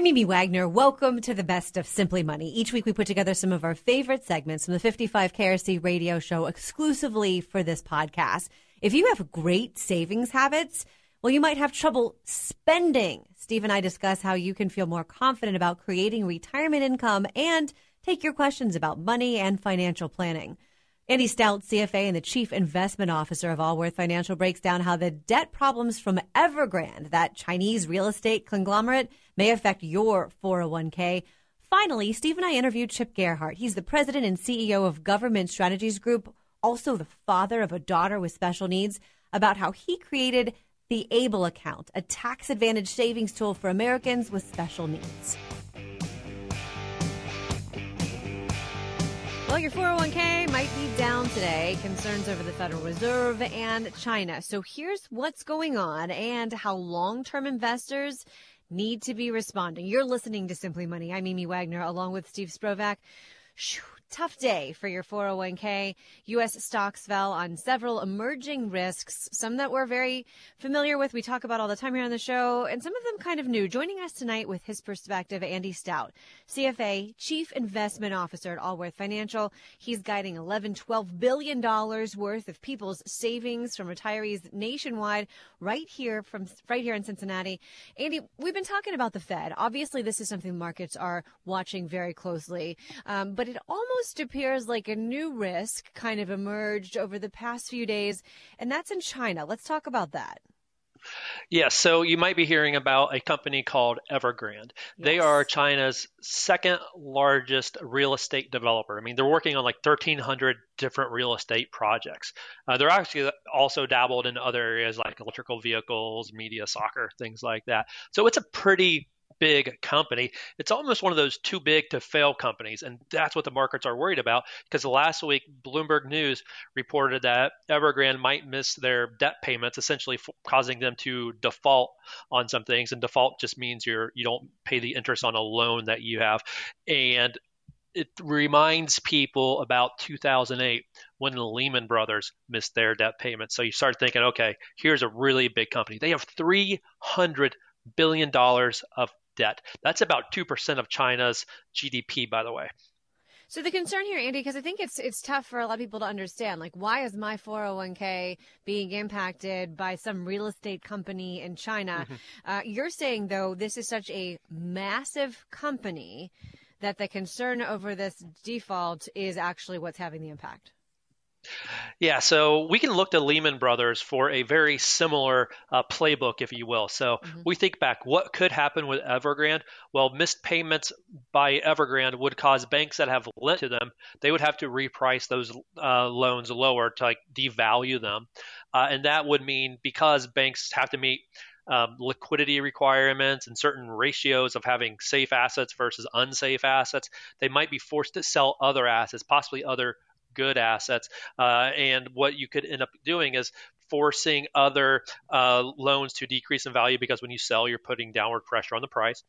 I'm Amy Wagner. Welcome to the best of Simply Money. Each week we put together some of our favorite segments from the 55 KRC radio show exclusively for this podcast. If you have great savings habits, well, you might have trouble spending. Steve and I discuss how you can feel more confident about creating retirement income and take your questions about money and financial planning. Andy Stout, CFA and the Chief Investment Officer of Allworth Financial, breaks down how the debt problems from Evergrande, that Chinese real estate conglomerate, may affect your 401k. Finally, Steve and I interviewed Chip Gerhardt. He's the president and CEO of Government Strategies Group, also the father of a daughter with special needs, about how he created the ABLE account, a tax advantage savings tool for Americans with special needs. Well, your 401k might be down today. Concerns over the Federal Reserve and China. So here's what's going on and how long term investors need to be responding. You're listening to Simply Money. I'm Amy Wagner along with Steve Sprovach. Tough day for your 401k. U.S. stocks fell on several emerging risks, some that we're very familiar with. We talk about all the time here on the show, and some of them kind of new. Joining us tonight with his perspective, Andy Stout, CFA, Chief Investment Officer at Allworth Financial. He's guiding 11, 12 billion dollars worth of people's savings from retirees nationwide, right here from right here in Cincinnati. Andy, we've been talking about the Fed. Obviously, this is something markets are watching very closely, um, but it almost almost appears like a new risk kind of emerged over the past few days, and that's in China. Let's talk about that. Yes, yeah, so you might be hearing about a company called Evergrande. Yes. They are China's second largest real estate developer. I mean, they're working on like 1,300 different real estate projects. Uh, they're actually also dabbled in other areas like electrical vehicles, media, soccer, things like that. So it's a pretty big company. It's almost one of those too big to fail companies. And that's what the markets are worried about because last week, Bloomberg News reported that Evergrande might miss their debt payments, essentially f- causing them to default on some things. And default just means you're, you don't pay the interest on a loan that you have. And it reminds people about 2008 when the Lehman Brothers missed their debt payments. So you start thinking, okay, here's a really big company. They have 300 billion dollars of debt. That's about 2% of China's GDP, by the way. So the concern here, Andy, because I think it's it's tough for a lot of people to understand. Like, why is my 401k being impacted by some real estate company in China? Mm-hmm. Uh, you're saying though this is such a massive company that the concern over this default is actually what's having the impact. Yeah, so we can look to Lehman Brothers for a very similar uh, playbook, if you will. So mm-hmm. we think back, what could happen with Evergrande? Well, missed payments by Evergrande would cause banks that have lent to them, they would have to reprice those uh, loans lower to like devalue them. Uh, and that would mean because banks have to meet um, liquidity requirements and certain ratios of having safe assets versus unsafe assets, they might be forced to sell other assets, possibly other good assets. Uh, and what you could end up doing is forcing other uh, loans to decrease in value because when you sell, you're putting downward pressure on the price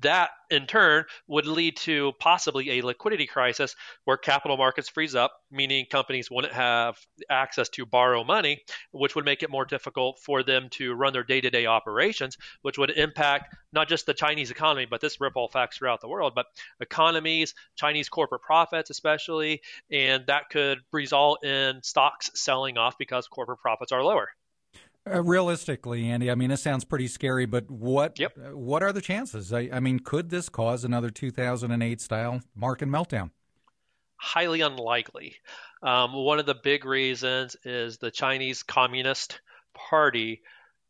that in turn would lead to possibly a liquidity crisis where capital markets freeze up, meaning companies wouldn't have access to borrow money, which would make it more difficult for them to run their day to day operations, which would impact not just the Chinese economy, but this ripple effects throughout the world, but economies, Chinese corporate profits, especially, and that could result in stocks selling off because corporate profits are lower. Uh, realistically, Andy, I mean, it sounds pretty scary, but what yep. uh, what are the chances? I, I, mean, could this cause another 2008 style market meltdown? Highly unlikely. Um, one of the big reasons is the Chinese Communist Party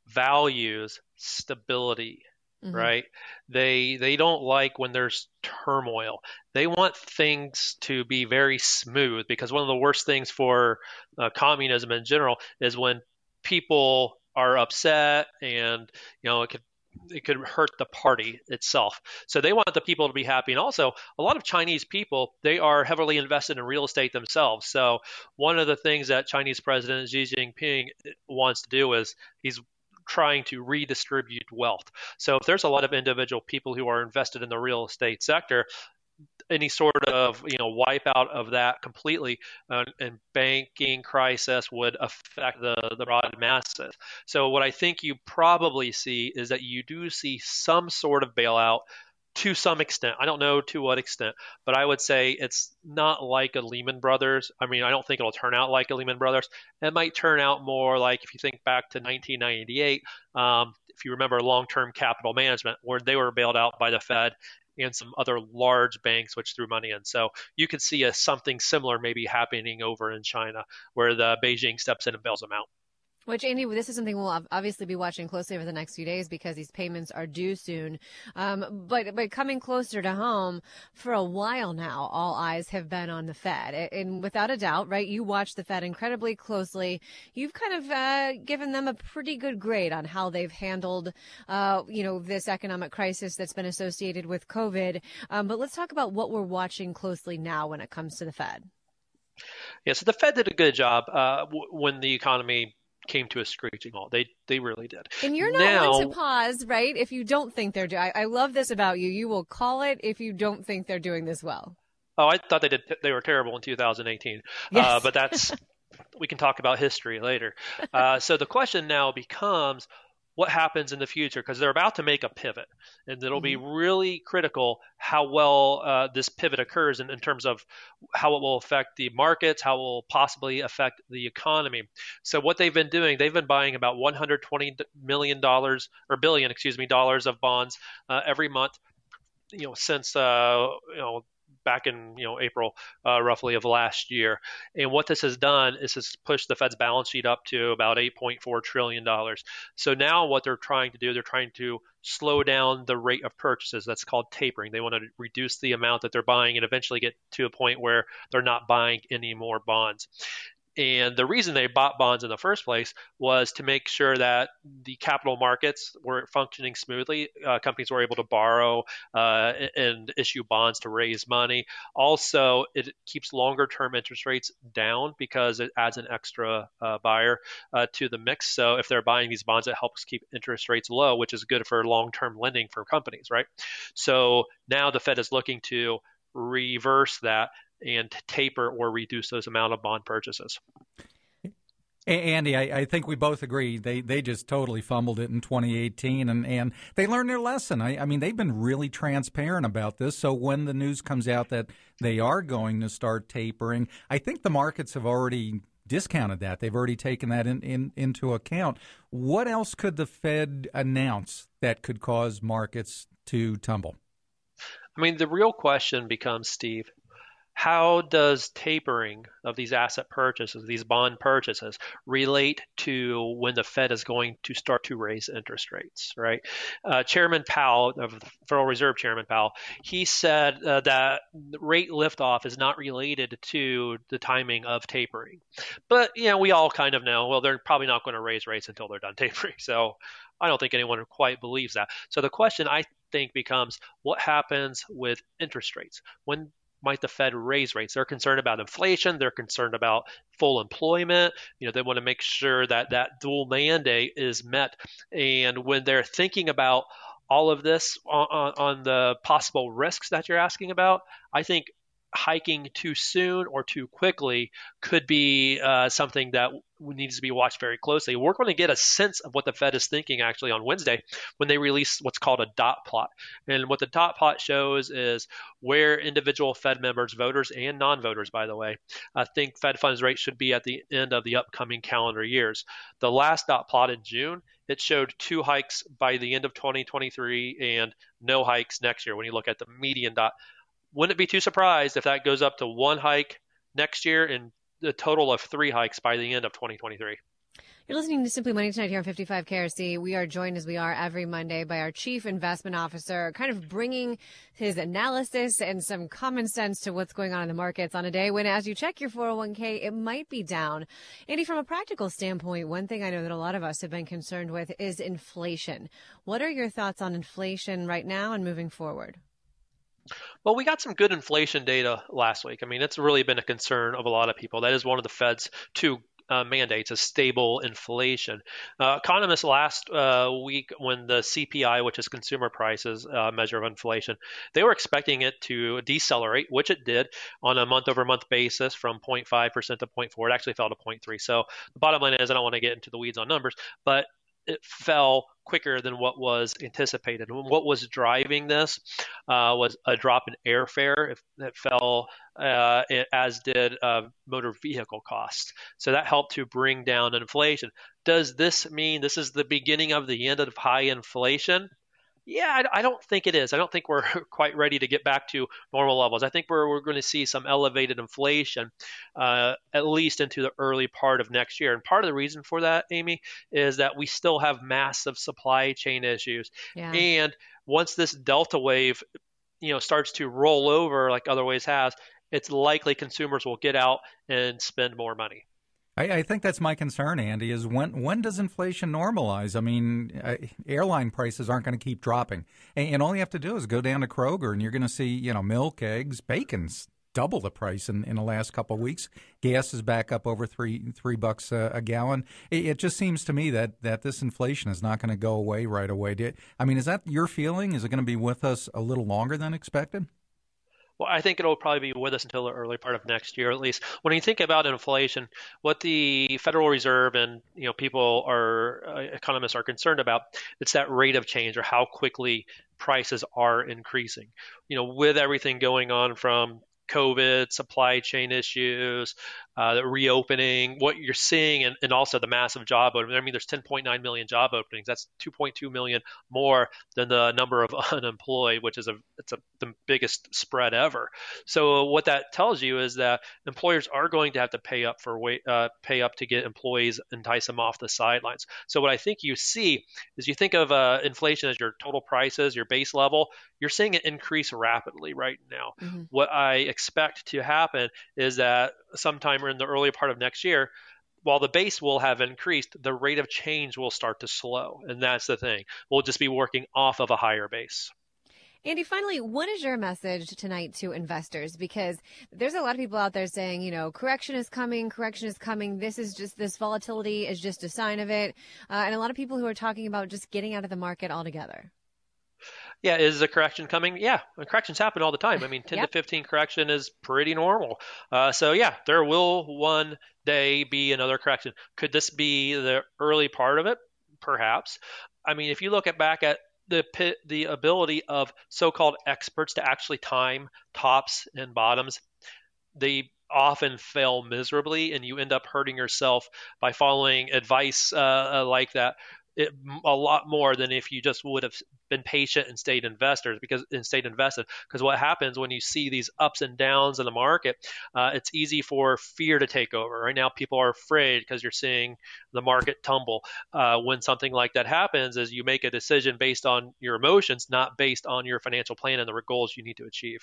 values stability. Mm-hmm. Right? They they don't like when there's turmoil. They want things to be very smooth because one of the worst things for uh, communism in general is when people are upset and you know it could it could hurt the party itself. So they want the people to be happy. And also, a lot of Chinese people, they are heavily invested in real estate themselves. So one of the things that Chinese President Xi Jinping wants to do is he's trying to redistribute wealth. So if there's a lot of individual people who are invested in the real estate sector, any sort of you know wipeout of that completely uh, and banking crisis would affect the the broad masses. So what I think you probably see is that you do see some sort of bailout to some extent. I don't know to what extent, but I would say it's not like a Lehman Brothers. I mean, I don't think it'll turn out like a Lehman Brothers. It might turn out more like if you think back to 1998, um, if you remember long term capital management, where they were bailed out by the Fed and some other large banks which threw money in. So you could see a, something similar maybe happening over in China where the Beijing steps in and bails them out. Which, Andy, this is something we'll obviously be watching closely over the next few days because these payments are due soon. Um, but but coming closer to home, for a while now, all eyes have been on the Fed, and without a doubt, right? You watch the Fed incredibly closely. You've kind of uh, given them a pretty good grade on how they've handled, uh, you know, this economic crisis that's been associated with COVID. Um, but let's talk about what we're watching closely now when it comes to the Fed. Yeah, so the Fed did a good job uh, w- when the economy came to a screeching halt. They they really did. And you're not now, one to pause, right? If you don't think they're doing, I, I love this about you. You will call it if you don't think they're doing this well. Oh, I thought they did. They were terrible in 2018. Yes. Uh, but that's we can talk about history later. Uh, so the question now becomes, what happens in the future because they're about to make a pivot and it'll mm-hmm. be really critical how well uh, this pivot occurs in, in, terms of how it will affect the markets how it will possibly affect the economy so what they've been doing they've been buying about 120 million dollars or billion excuse me dollars of bonds uh, every month you know since uh, you know back in you know April uh, roughly of last year. And what this has done is has pushed the Fed's balance sheet up to about 8.4 trillion dollars. So now what they're trying to do, they're trying to slow down the rate of purchases. That's called tapering. They want to reduce the amount that they're buying and eventually get to a point where they're not buying any more bonds. And the reason they bought bonds in the first place was to make sure that the capital markets were functioning smoothly. Uh, companies were able to borrow uh, and issue bonds to raise money. Also, it keeps longer term interest rates down because it adds an extra uh, buyer uh, to the mix. So if they're buying these bonds, it helps keep interest rates low, which is good for long term lending for companies, right? So now the Fed is looking to reverse that and taper or reduce those amount of bond purchases. Andy, I, I, think we both agree they they just totally fumbled it in 2018, and, and they learned their lesson. I, I mean, they've been really transparent about this. So when the news comes out that they are going to start tapering, I think the markets have already discounted that. They've already taken that in, in, into account. What else could the Fed announce that could cause markets to tumble? I mean, the real question becomes, Steve, how does tapering of these asset purchases, these bond purchases, relate to when the Fed is going to start to raise interest rates, right? Uh, Chairman Powell, of the Federal Reserve Chairman Powell, he said uh, that rate liftoff is not related to the timing of tapering. But, you know, we all kind of know, well, they're probably not going to raise rates until they're done tapering. So I don't think anyone quite believes that. So the question I think becomes what happens with interest rates? When might the Fed raise rates? They're concerned about inflation. They're concerned about full employment. You know, they want to make sure that that dual mandate is met. And when they're thinking about all of this on, on, on the possible risks that you're asking about, I think hiking too soon or too quickly could be uh, something that needs to be watched very closely. We're going to get a sense of what the Fed is thinking actually on Wednesday when they release what's called a dot plot. And what the dot plot shows is where individual Fed members, voters and non voters, by the way, uh, think Fed funds rate should be at the end of the upcoming calendar years. The last dot plot in June, it showed two hikes by the end of 2023 and no hikes next year when you look at the median dot wouldn't be too surprised if that goes up to one hike next year and a total of three hikes by the end of 2023. You're listening to Simply Money tonight here on 55 KRC. We are joined as we are every Monday by our chief investment officer, kind of bringing his analysis and some common sense to what's going on in the markets on a day when, as you check your 401k, it might be down. Andy, from a practical standpoint, one thing I know that a lot of us have been concerned with is inflation. What are your thoughts on inflation right now and moving forward? Well, we got some good inflation data last week. I mean, it's really been a concern of a lot of people. That is one of the Fed's two uh, mandates a stable inflation. Uh, economists last uh, week, when the CPI, which is consumer prices uh, measure of inflation, they were expecting it to decelerate, which it did on a month-over-month basis from 0.5% to 0.4. It actually fell to 0.3. So the bottom line is, I don't want to get into the weeds on numbers, but it fell quicker than what was anticipated. What was driving this uh, was a drop in airfare that fell, uh, as did uh, motor vehicle costs. So that helped to bring down inflation. Does this mean this is the beginning of the end of high inflation? Yeah, I, I, don't think it is. I don't think we're quite ready to get back to normal levels. I think we're, we're going to see some elevated inflation uh, at least into the early part of next year. And part of the reason for that, Amy, is that we still have massive supply chain issues. Yeah. And once this Delta wave, you know, starts to roll over like other ways has, it's likely consumers will get out and spend more money. I, I, think that's my concern, Andy. Is when when does inflation normalize? I mean, uh, airline prices aren't going to keep dropping, and, and, all you have to do is go down to Kroger, and you're going to see you know milk, eggs, bacon's double the price in, in the last couple of weeks. Gas is back up over three three bucks a, a gallon. It, it, just seems to me that that this inflation is not going to go away right away. I mean, is that your feeling? Is it going to be with us a little longer than expected? Well, I think it'll probably be with us until the early part of next year, at least. When you think about inflation, what the Federal Reserve and you know people are uh, economists are concerned about, it's that rate of change or how quickly prices are increasing. You know, with everything going on from COVID, supply chain issues, uh, the reopening, what you're seeing, and, and also the massive job openings. I mean, there's 10.9 million job openings. That's 2.2 million more than the number of unemployed, which is a it's a, the biggest spread ever. So what that tells you is that employers are going to have to pay up for wait, uh, pay up to get employees, entice them off the sidelines. So what I think you see is you think of uh, inflation as your total prices, your base level. You're seeing it increase rapidly right now. Mm-hmm. What I expect to happen is that sometime in the early part of next year, while the base will have increased, the rate of change will start to slow. And that's the thing. We'll just be working off of a higher base. Andy, finally, what is your message tonight to investors? Because there's a lot of people out there saying, you know, correction is coming, correction is coming. This is just, this volatility is just a sign of it. Uh, and a lot of people who are talking about just getting out of the market altogether. Yeah, is a correction coming? Yeah, corrections happen all the time. I mean, 10 yep. to 15 correction is pretty normal. Uh, so, yeah, there will one day be another correction. Could this be the early part of it? Perhaps. I mean, if you look at back at the the ability of so-called experts to actually time tops and bottoms, they often fail miserably, and you end up hurting yourself by following advice uh, like that it, a lot more than if you just would have been patient and stayed investors because and stayed invested. Because what happens when you see these ups and downs in the market, uh, it's easy for fear to take over. Right now, people are afraid because you're seeing the market tumble. Uh, when something like that happens, is you make a decision based on your emotions, not based on your financial plan and the goals you need to achieve.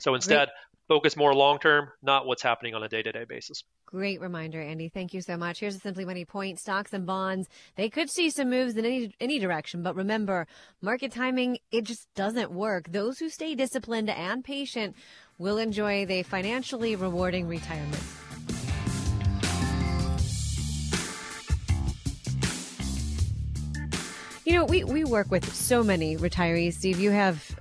So instead, focus more long term, not what's happening on a day to day basis. Great reminder, Andy. Thank you so much. Here's a Simply Money point. Stocks and bonds, they could see some moves in any, any direction, but remember, market timing, it just doesn't work. Those who stay disciplined and patient will enjoy the financially rewarding retirement. You know, we, we work with so many retirees. Steve, you have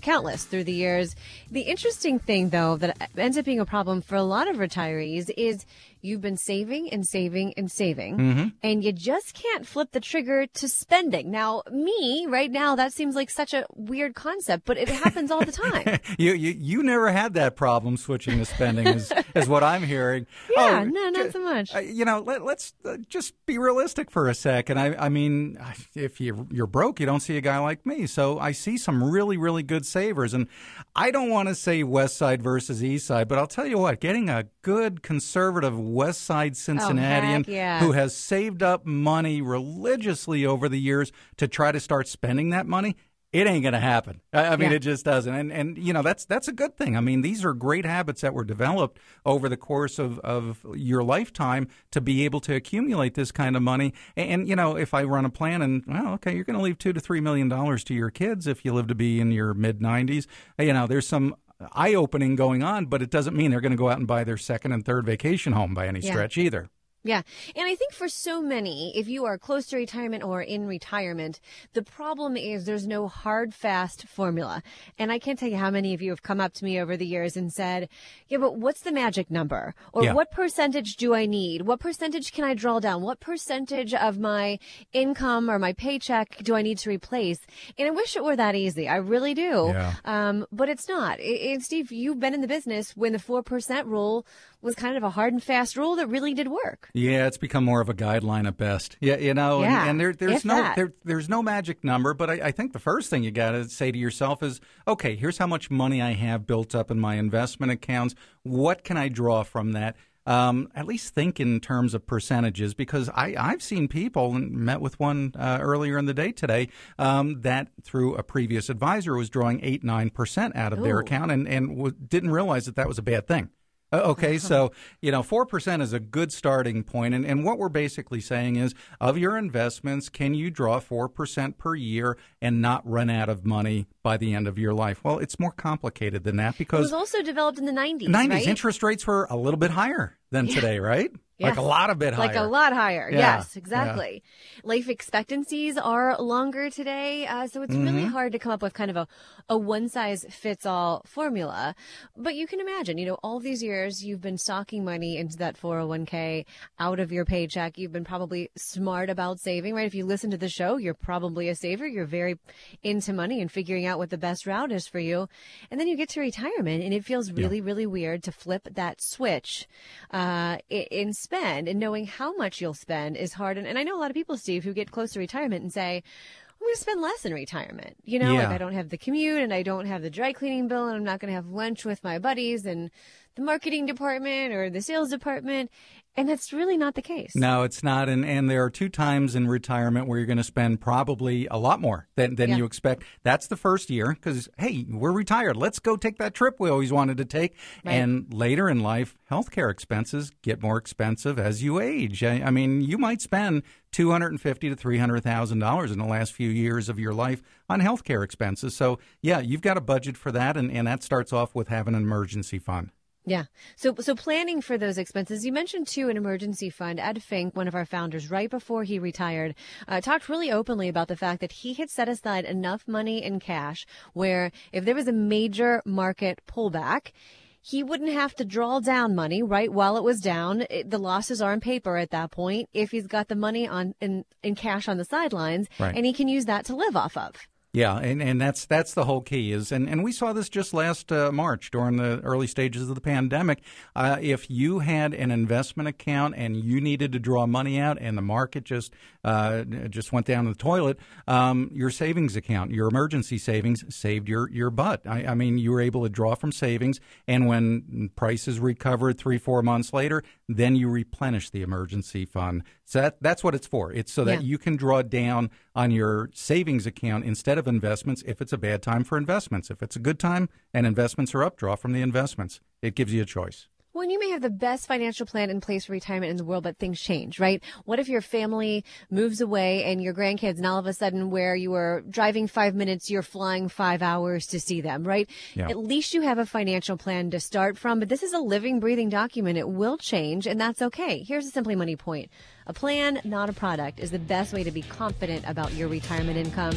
countless through the years. The interesting thing, though, that ends up being a problem for a lot of retirees is you've been saving and saving and saving, mm-hmm. and you just can't flip the trigger to spending. Now, me right now, that seems like such a weird concept, but it happens all the time. you, you you never had that problem switching to spending, is, is what I'm hearing. Yeah, oh, no, not so much. Uh, you know, let, us uh, just be realistic for a second. I, I mean, if you, you're broke, you don't see a guy like me. So I see some really, really good savers, and I don't want to say West Side versus East Side, but I'll tell you what, getting a good conservative West Side oh, Cincinnatian oh, yeah. who has saved up money religiously over the years to try to start spending that money. It ain't going to happen. I mean, yeah. it just doesn't. And and you know that's that's a good thing. I mean, these are great habits that were developed over the course of, of your lifetime to be able to accumulate this kind of money. And, and you know, if I run a plan and well, okay, you're going to leave two to three million dollars to your kids if you live to be in your mid 90s. You know, there's some eye opening going on, but it doesn't mean they're going to go out and buy their second and third vacation home by any yeah. stretch either. Yeah. And I think for so many, if you are close to retirement or in retirement, the problem is there's no hard, fast formula. And I can't tell you how many of you have come up to me over the years and said, yeah, but what's the magic number? Or Yeah. what percentage do I need? What percentage can I draw down? What percentage of my income or my paycheck do I need to replace? And I wish it were that easy. I really do. Yeah. Um, but it's not. And Steve, you've been in the business when the 4% rule was kind of a hard and fast rule that really did work. Yeah, it's become more of a guideline at best. Yeah, you know, and- Yeah, and, there, there's no there, there's no magic number. But I, I think the first thing you got to say to yourself is, okay, here's how much money I have built up in my investment accounts. What can I draw from that? Um, at least think in terms of percentages because I, I've seen people and met with one uh, earlier in the day today um, that through a previous advisor was drawing eight nine percent out of their account and and w- didn't realize that that was a bad thing. Uh, Okay, so you know, four percent is a good starting point, and, and what we're basically saying is, of your investments, can you draw four percent per year and not run out of money by the end of your life? Well, it's more complicated than that because It was also developed in the 90s. nineties right? interest rates were a little bit higher than today, right? Like a lot of bit higher. Like a lot higher. Yeah, Yes, exactly. Life expectancies are longer today, uh, so it's really Mm-hmm. hard to come up with kind of a, a one size fits all formula. But you can imagine, you know, all these years you've been stocking money into that 401k out of your paycheck. You've been probably smart about saving, right? If you listen to the show, you're probably a saver. You're very into money and figuring out what the best route is for you. And then you get to retirement and it feels really, really weird to flip that switch uh, in spend and knowing how much you'll spend is hard. And, and I know a lot of people, Steve, who get close to retirement and say, I'm going to spend less in retirement. You know, like I don't have the commute and I don't have the dry cleaning bill and I'm not going to have lunch with my buddies and the marketing department or the sales department. And that's really not the case. No, it's not. And, and there are two times in retirement where you're going to spend probably a lot more than, than Yeah. you expect. That's the first year because, hey, we're retired. Let's go take that trip we always wanted to take. Right. And later in life, healthcare expenses get more expensive as you age. I, I mean, you might spend two hundred and fifty to three hundred thousand dollars in the last few years of your life on healthcare expenses. So, yeah, you've got a budget for that, and, and that starts off with having an emergency fund. Yeah. So so planning for those expenses. You mentioned too an emergency fund. Ed Fink, one of our founders, right before he retired, uh, talked really openly about the fact that he had set aside enough money in cash where if there was a major market pullback. He wouldn't have to draw down money right while it was down. It, the losses are on paper at that point. If he's got the money on in, in cash on the sidelines, Right. and he can use that to live off of. Yeah, and, and that's that's the whole key is, and, and we saw this just last uh, March during the early stages of the pandemic. Uh, if you had an investment account and you needed to draw money out, and the market just uh, just went down the toilet, um, your savings account, your emergency savings, saved your your butt. I, I mean, you were able to draw from savings, and when prices recovered three four months later, then you replenish the emergency fund. So that, that's what it's for. It's so that Yeah. you can draw down on your savings account instead of investments if it's a bad time for investments. If it's a good time and investments are up, draw from the investments. It gives you a choice. Well, and you may have the best financial plan in place for retirement in the world, but things change, right? What if your family moves away and your grandkids, and all of a sudden, where you were driving five minutes, you're flying five hours to see them, right? Yeah. At least you have a financial plan to start from, but this is a living, breathing document. It will change, and that's okay. Here's a Simply Money point a plan, not a product, is the best way to be confident about your retirement income.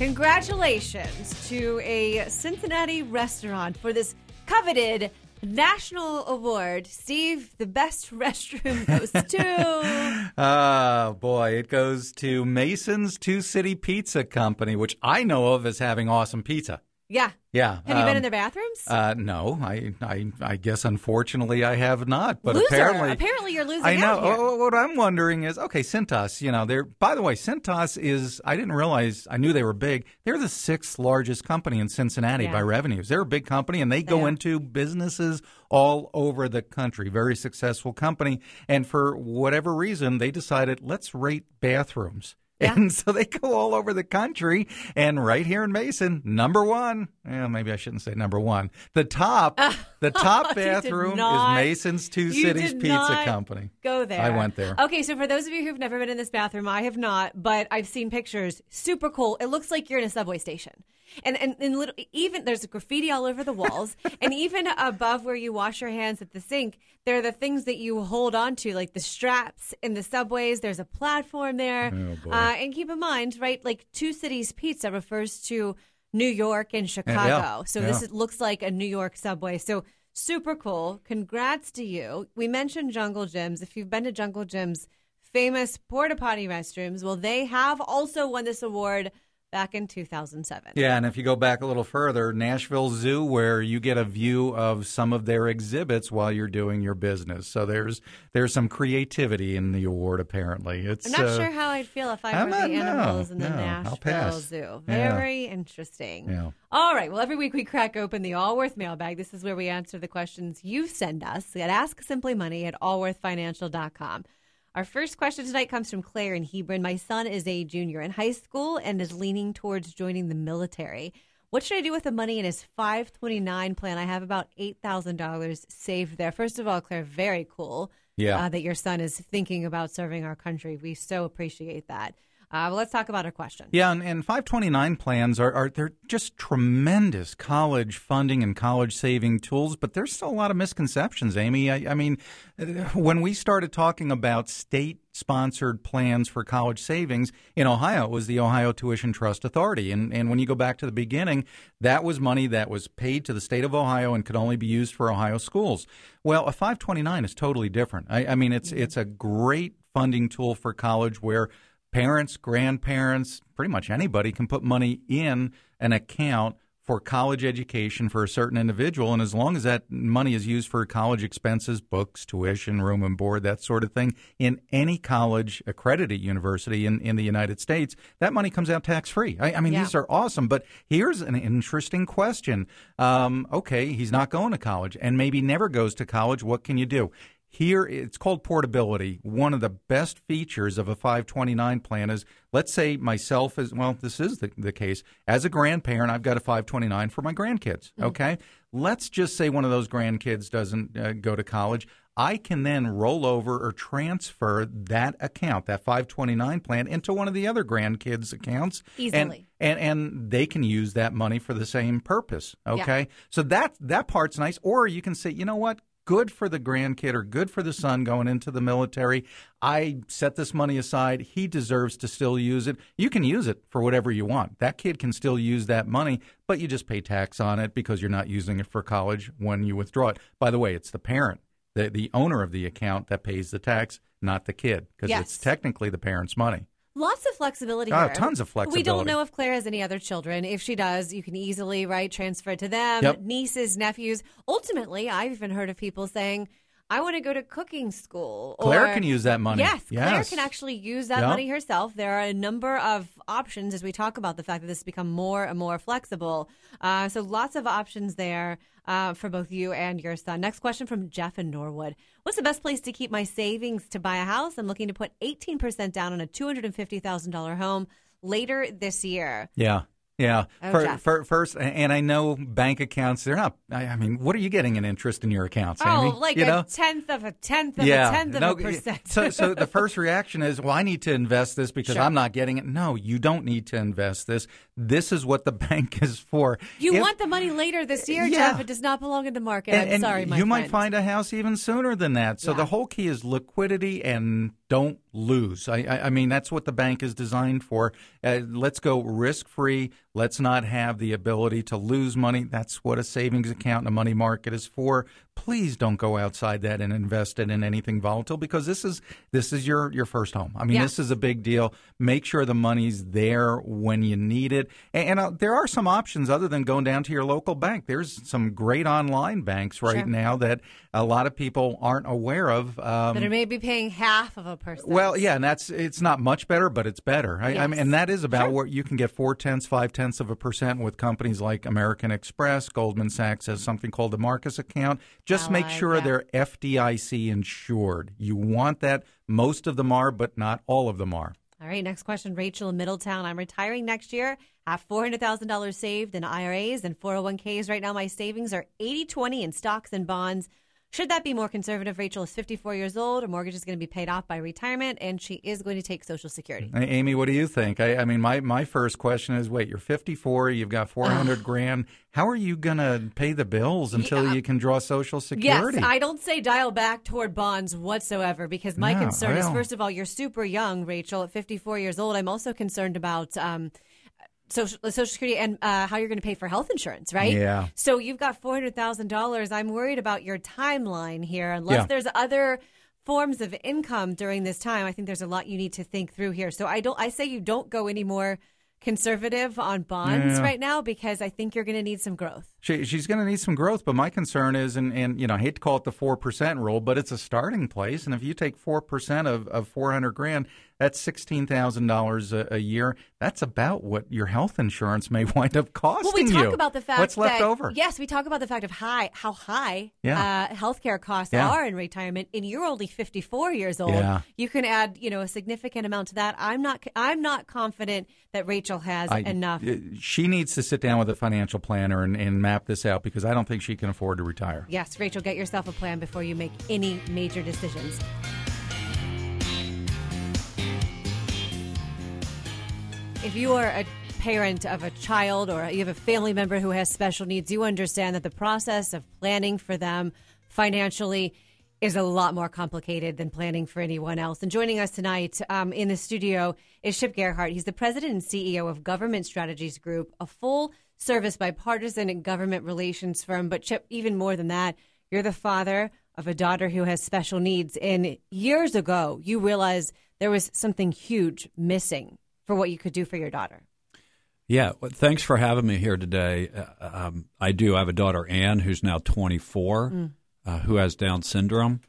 Congratulations to a Cincinnati restaurant for this coveted national award. Steve, the best restroom goes to. Oh, boy. It goes to Mason's Two City Pizza Company, which I know of as having awesome pizza. Yeah. Yeah. Have you been um, in their bathrooms? Uh, no, I, I, I guess unfortunately I have not. But Loser. apparently, Apparently you're losing I know. Oh, What I'm wondering is, okay, Cintas. You know, they're. By the way, Cintas is. I didn't realize. I knew they were big. They're the sixth largest company in Cincinnati Yeah. by revenues. They're a big company, and they go are. into businesses all over the country. Very successful company, and for whatever reason, they decided let's rate bathrooms. Yeah. And so they go all over the country. And right here in Mason, number one, well, maybe I shouldn't say number one. The top, the top bathroom is Mason's Two Cities Pizza Company. Go there. I went there. Okay, so for those of you who've never been in this bathroom, I have not, but I've seen pictures. Super cool. It looks like you're in a subway station. And and, and little, even there's graffiti all over the walls, and even above where you wash your hands at the sink, there are the things that you hold on to, like the straps in the subways. There's a platform there, oh, uh, and keep in mind, right? Like Two Cities Pizza refers to New York and Chicago, yeah, so yeah. this is, looks like a New York subway. So super cool. Congrats to you. We mentioned Jungle Jim's. If you've been to Jungle Jim's, famous porta potty restrooms, well, they have also won this award back in 2007. Yeah, and if you go back a little further, Nashville Zoo, where you get a view of some of their exhibits while you're doing your business. So there's there's some creativity in the award. Apparently, it's. I'm not uh, sure how I'd feel if I I'm were not- the no, animals in the no, Nashville. Zoo. Yeah. Very interesting. Yeah. All right. Well, every week we crack open the Allworth mailbag. This is where we answer the questions you send us at AskSimplyMoney at allworthfinancial.com. Our first question tonight comes from Claire in Hebron. My son is a junior in high school and is leaning towards joining the military. What should I do with the money in his 529 plan? I have about $8,000 saved there. First of all, Claire, very cool Yeah. uh, that your son is thinking about serving our country. We so appreciate that. Uh, let's talk about our question. Yeah, and, and 529 plans are, are they're just tremendous college funding and college saving tools, but there's still a lot of misconceptions, Amy. I, I mean, uh, when we started talking about state sponsored plans for college savings in Ohio, it was the Ohio Tuition Trust Authority. And, and when you go back to the beginning, that was money that was paid to the state of Ohio and could only be used for Ohio schools. Well, a 529 is totally different. I, I mean, it's, it's a great funding tool for college where parents, grandparents, pretty much anybody can put money in an account for college education for a certain individual. And as long as that money is used for college expenses, books, tuition, room and board, that sort of thing, in any college accredited university in, in the United States, that money comes out tax free. I, I mean, Yeah. these are awesome. But here's an interesting question. Um, okay, he's not going to college and maybe never goes to college. What can you do? Here, it's called portability. One of the best features of a 529 plan is, let's say myself as well, this is the, the case. As a grandparent, I've got a 529 for my grandkids. Okay. Let's just say one of those grandkids doesn't uh, go to college. I can then roll over or transfer that account, that 529 plan, into one of the other grandkids' accounts. And, Easily. and and they can use that money for the same purpose. Okay, so that that part's nice. Or you can say, you know what, good for the grandkid or good for the son going into the military. I set this money aside. He deserves to still use it. You can use it for whatever you want. That kid can still use that money, but you just pay tax on it because you're not using it for college when you withdraw it. By the way, it's the parent. The, the owner of the account that pays the tax, not the kid, because Yes. it's technically the parent's money. Lots of flexibility Oh, here. tons of flexibility. We don't know if Claire has any other children. If she does, you can easily right transfer it to them, Yep. nieces, nephews. Ultimately, I've even heard of people saying, "I want to go to cooking school." Claire or- can use that money. Yes, Claire can actually use that Yep. money herself. There are a number of options as we talk about the fact that this has become more and more flexible. Uh, so lots of options there uh, for both you and your son. Next question from Jeff in Norwood. What's the best place to keep my savings to buy a house? I'm looking to put 18% down on a $250,000 home later this year. Yeah. Yeah. Oh, For- for- first, and I know bank accounts, they're not, I, mean, what are you getting in interest in your accounts? Oh, Amy? like you a know? tenth of a tenth of yeah. a tenth of No, a percent. so, so the first reaction is, well, I need to invest this because Sure. I'm not getting it. No, you don't need to invest this. This is what the bank is for. you If- want the money later this year, Yeah. Jeff. It does not belong in the market. and, I'm and sorry, my you might find a house even sooner than that. So Yeah. the whole key is liquidity and don't lose. I, I, I mean, that's what the bank is designed for. Uh, let's go risk free. Let's not have the ability to lose money. That's what a savings account and a money market is for. Please don't go outside that and invest it in anything volatile because this is this is your your first home. I mean, Yeah. this is a big deal. Make sure the money's there when you need it. And, and uh, there are some options other than going down to your local bank. There's some great online banks right Sure. now that a lot of people aren't aware of. Um, That are maybe paying half of a person. well, yeah, and that's it's not much better, but it's better. I, I mean, and that is about Sure. what you can get four tenths, five tenths of a percent with companies like American Express. Goldman Sachs has something called the Marcus account. Just oh, make Ally, sure yeah. they're FDIC insured. You want that. Most of them are, but not all of them are. All right, next question. Rachel in Middletown. I'm retiring next year. Have $400,000 saved in IRAs and 401ks. Right now, my savings are 80 20 in stocks and bonds. Should that be more conservative? Rachel is 54 years old. Her mortgage is going to be paid off by retirement, and she is going to take Social Security. Hey, Amy, what do you think? I, I, mean, my, my first question is wait, you're 54, you've got 400 grand. How are you going to pay the bills until yeah. you can draw Social Security? Yes, I don't say dial back toward bonds whatsoever because my concern is, first of all, you're super young, Rachel, at 54 years old. I'm also concerned about. Um, social Social Security and uh, how you're going to pay for health insurance, right? Yeah. So you've got four hundred thousand dollars. I'm worried about your timeline here, unless yeah. there's other forms of income during this time. I think there's a lot you need to think through here. So I don't. I say you don't go any more conservative on bonds yeah. right now because I think you're going to need some growth. She, she's going to need some growth, but my concern is, and, and you know, I hate to call it the four percent rule, but it's a starting place, and if you take four percent of of four hundred grand, that's sixteen thousand dollars a year. That's about what your health insurance may wind up costing well, we talk you. about the fact what's left that, over. Yes, we talk about the fact of high how high yeah. uh, healthcare costs yeah. are in retirement, and you're only fifty four years old. Yeah. You can add you know a significant amount to that. I'm not I'm not confident that Rachel has I, enough. Uh, she needs to sit down with a financial planner and, and map this out because I don't think she can afford to retire. Yes, Rachel, get yourself a plan before you make any major decisions. If you are a parent of a child or you have a family member who has special needs, you understand that the process of planning for them financially is a lot more complicated than planning for anyone else. And joining us tonight um, in the studio is Chip Gerhardt. He's the president and CEO of Government Strategies Group, a full service bipartisan government relations firm. But Chip, even more than that, you're the father of a daughter who has special needs. And years ago, you realized there was something huge missing for what you could do for your daughter. Yeah, well, thanks for having me here today. Uh, um, I do. I have a daughter, Anne, who's now 24, mm. uh, who has Down syndrome.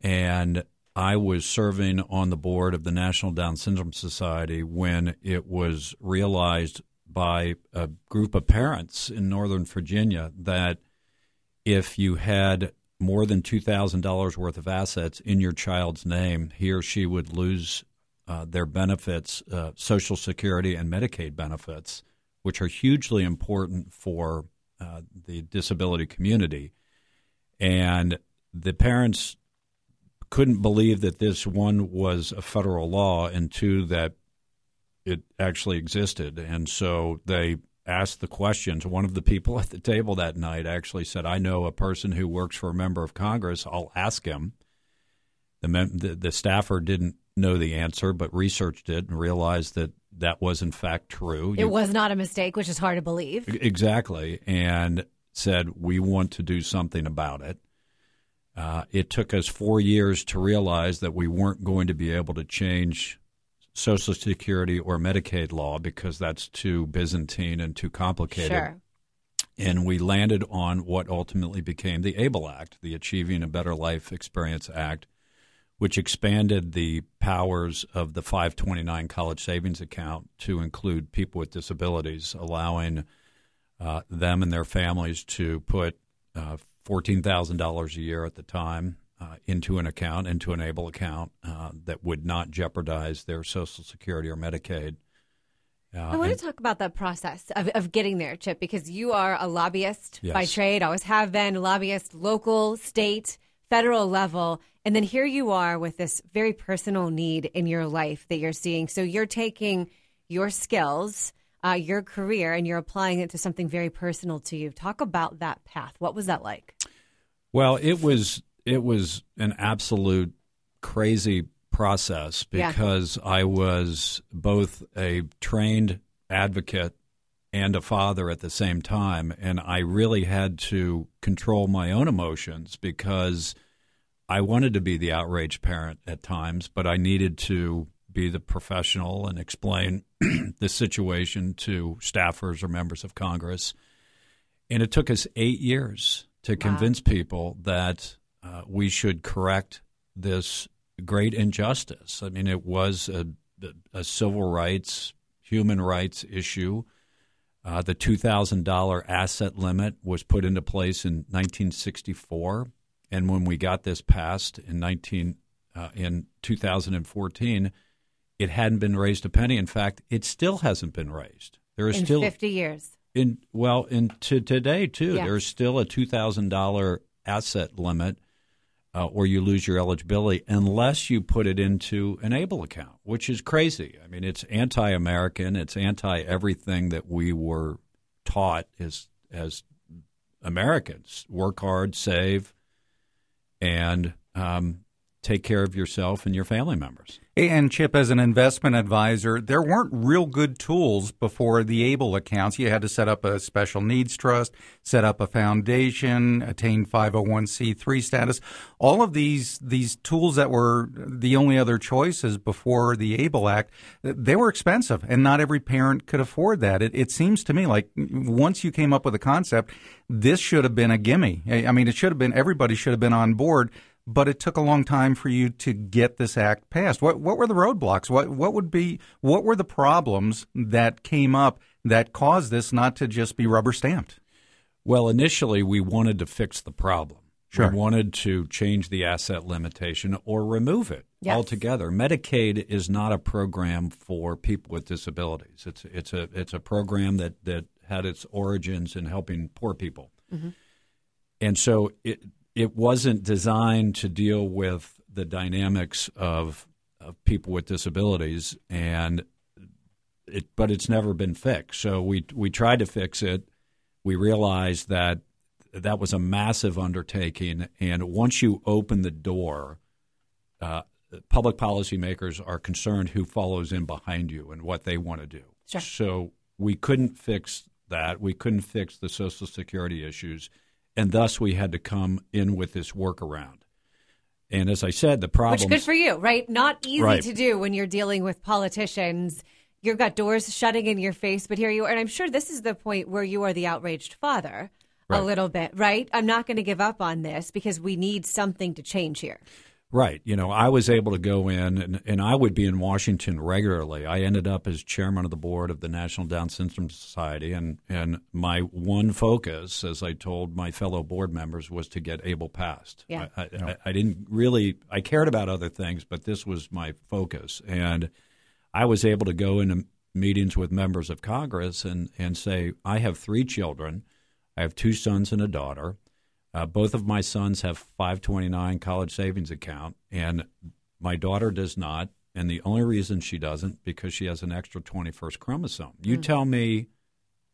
And I was serving on the board of the National Down Syndrome Society when it was realized by a group of parents in Northern Virginia that if you had more than $2,000 worth of assets in your child's name, he or she would lose uh, their benefits, uh, Social Security and Medicaid benefits, which are hugely important for uh, the disability community. And the parents couldn't believe that this one was a federal law and two that it actually existed. And so they asked the questions. One of the people at the table that night actually said, I know a person who works for a member of Congress. I'll ask him. The, the, the staffer didn't know the answer, but researched it and realized that that was in fact true. It you, was not a mistake, which is hard to believe. Exactly, and said we want to do something about it. Uh, it took us four years to realize that we weren't going to be able to change Social Security or Medicaid law because that's too Byzantine and too complicated. Sure. And we landed on what ultimately became the ABLE Act, the Achieving a Better Life Experience Act, which expanded the powers of the 529 college savings account to include people with disabilities, allowing uh, them and their families to put uh, $14,000 a year at the time uh, into an account, into an ABLE account uh, that would not jeopardize their Social Security or Medicaid. Uh, I want to talk about that process of, of getting there, Chip, because you are a lobbyist yes. by trade, always have been, lobbyist, local, state, federal level. And then here you are with this very personal need in your life that you're seeing. So you're taking your skills, uh, your career, and you're applying it to something very personal to you. Talk about that path. What was that like? Well, it was it was an absolute crazy process because yeah. I was both a trained advocate and a father at the same time. And I really had to control my own emotions because I wanted to be the outraged parent at times, but I needed to be the professional and explain the situation to staffers or members of Congress. And it took us eight years to wow. convince people that uh, we should correct this great injustice. I mean, it was a, a civil rights, human rights issue uh, the $2,000 asset limit was put into place in 1964, and when we got this passed in 19 uh, in 2014, it hadn't been raised a penny. In fact, it still hasn't been raised. There is in still 50 years. In well, in to today too, Yeah. there's still a two thousand dollar asset limit, uh, or you lose your eligibility unless you put it into an ABLE account, which is crazy. I mean, it's anti-American. It's anti everything that we were taught as as Americans: work hard, save, and um, take care of yourself and your family members. And Chip, as an investment advisor, there weren't real good tools before the ABLE accounts. You had to set up a special needs trust, set up a foundation, attain 501c3 status. All of these these tools that were the only other choices before the ABLE Act, they were expensive, and not every parent could afford that. It, it seems to me like once you came up with a concept, this should have been a gimme. I mean, it should have been everybody should have been on board but it took a long time for you to get this act passed. What what were the roadblocks? What what would be what were the problems that came up that caused this not to just be rubber stamped? Well, initially we wanted to fix the problem. Sure. We wanted to change the asset limitation or remove it Yes. altogether. Medicaid is not a program for people with disabilities. It's it's a it's a program that that had its origins in helping poor people. Mm-hmm. And so it it wasn't designed to deal with the dynamics of of people with disabilities and it but it's never been fixed. So we we tried to fix it. We realized that that was a massive undertaking and once you open the door uh, public policymakers are concerned who follows in behind you and what they want to do. Sure. So we couldn't fix that. We couldn't fix the Social Security issues, and thus we had to come in with this workaround. And as I said, the problem. Which good for you, right? Not easy Right. to do when you're dealing with politicians. You've got doors shutting in your face, but here you are. And I'm sure this is the point where you are the outraged father a little bit, right? I'm not going to give up on this because we need something to change here. Right. You know, I was able to go in, and, and I would be in Washington regularly. I ended up as chairman of the board of the National Down Syndrome Society, and, and my one focus, as I told my fellow board members, was to get ABLE passed. Yeah. I, I, I didn't really, I cared about other things, but this was my focus. And I was able to go into meetings with members of Congress and, and say, I have three children. I have two sons and a daughter. Uh, both of my sons have 529 college savings account, and my daughter does not. And the only reason she doesn't because she has an extra 21st chromosome. You tell me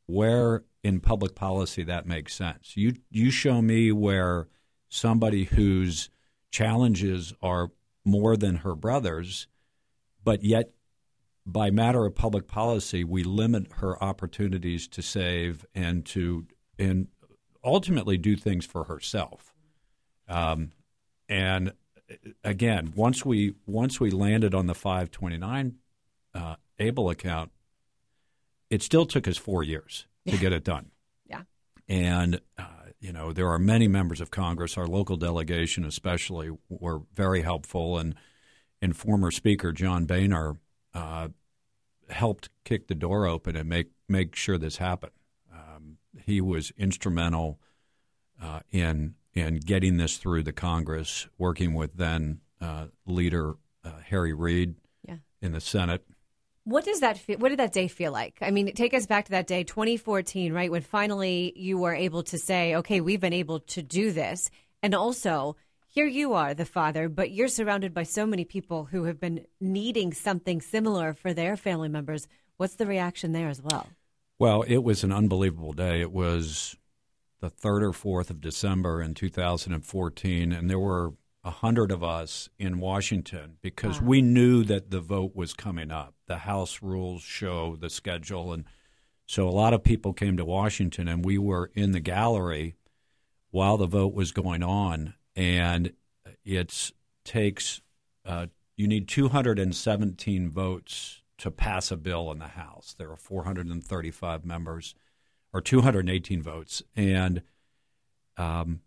where in public policy that makes sense. You you show me where somebody whose challenges are more than her brothers, but yet by matter of public policy, we limit her opportunities to save and to and ultimately do things for herself. Um, and uh, again, once we once we landed on the 529 uh, Able account, it still took us four years to get it done. Yeah. And uh, you know there are many members of Congress, our local delegation especially, were very helpful, and and former Speaker John Boehner uh, helped kick the door open and make make sure this happened. He was instrumental uh, in in getting this through the Congress, working with then uh, leader uh, Harry Reid Yeah. in the Senate. What does that feel? What did that day feel like? I mean, take us back to that day, 2014, right, when finally you were able to say, "Okay, we've been able to do this," and also here you are, the father, but you're surrounded by so many people who have been needing something similar for their family members. What's the reaction there as well? Well, it was an unbelievable day. It was the third or fourth of December in 2014, and there were a hundred of us in Washington because we knew that the vote was coming up. The House rules show the schedule, and so a lot of people came to Washington, and we were in the gallery while the vote was going on, and it takes uh, you need 217 votes to pass a bill in the House. There are 435 members, or 218 votes, and um,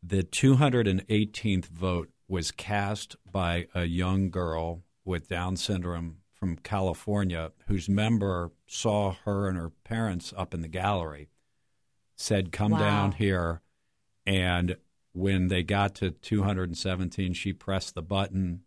the 218th vote was cast by a young girl with Down syndrome from California, whose member saw her and her parents up in the gallery, said, "Come Wow. down here," and when they got to 217, she pressed the button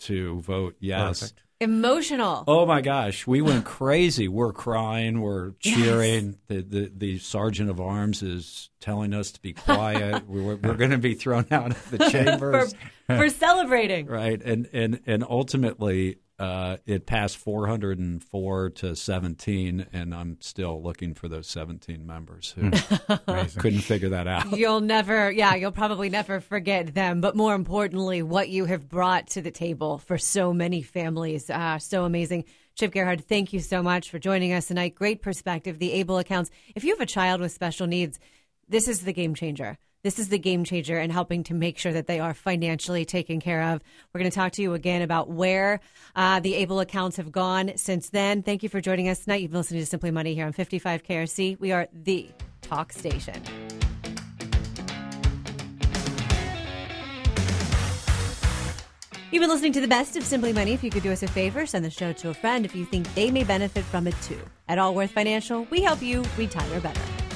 to vote yes Perfect. Emotional. Oh my gosh, we went crazy. We're crying, we're cheering. Yes. The, the the sergeant of arms is telling us to be quiet. we're we're going to be thrown out of the chambers for, for celebrating. right, and and and ultimately uh, it passed 404 to 17, and I'm still looking for those 17 members who couldn't figure that out. You'll never, yeah, you'll probably never forget them. But more importantly, what you have brought to the table for so many families. Uh, so amazing. Chip Gerhardt, thank you so much for joining us tonight. Great perspective. The ABLE accounts. If you have a child with special needs, this is the game changer this is the game changer in helping to make sure that they are financially taken care of. We're going to talk to you again about where uh, the ABLE accounts have gone since then. Thank you for joining us tonight. You've been listening to Simply Money here on 55 KRC. We are the talk station. You've been listening to the best of Simply Money. If you could do us a favor, send the show to a friend if you think they may benefit from it too. At Allworth Financial, we help you retire better.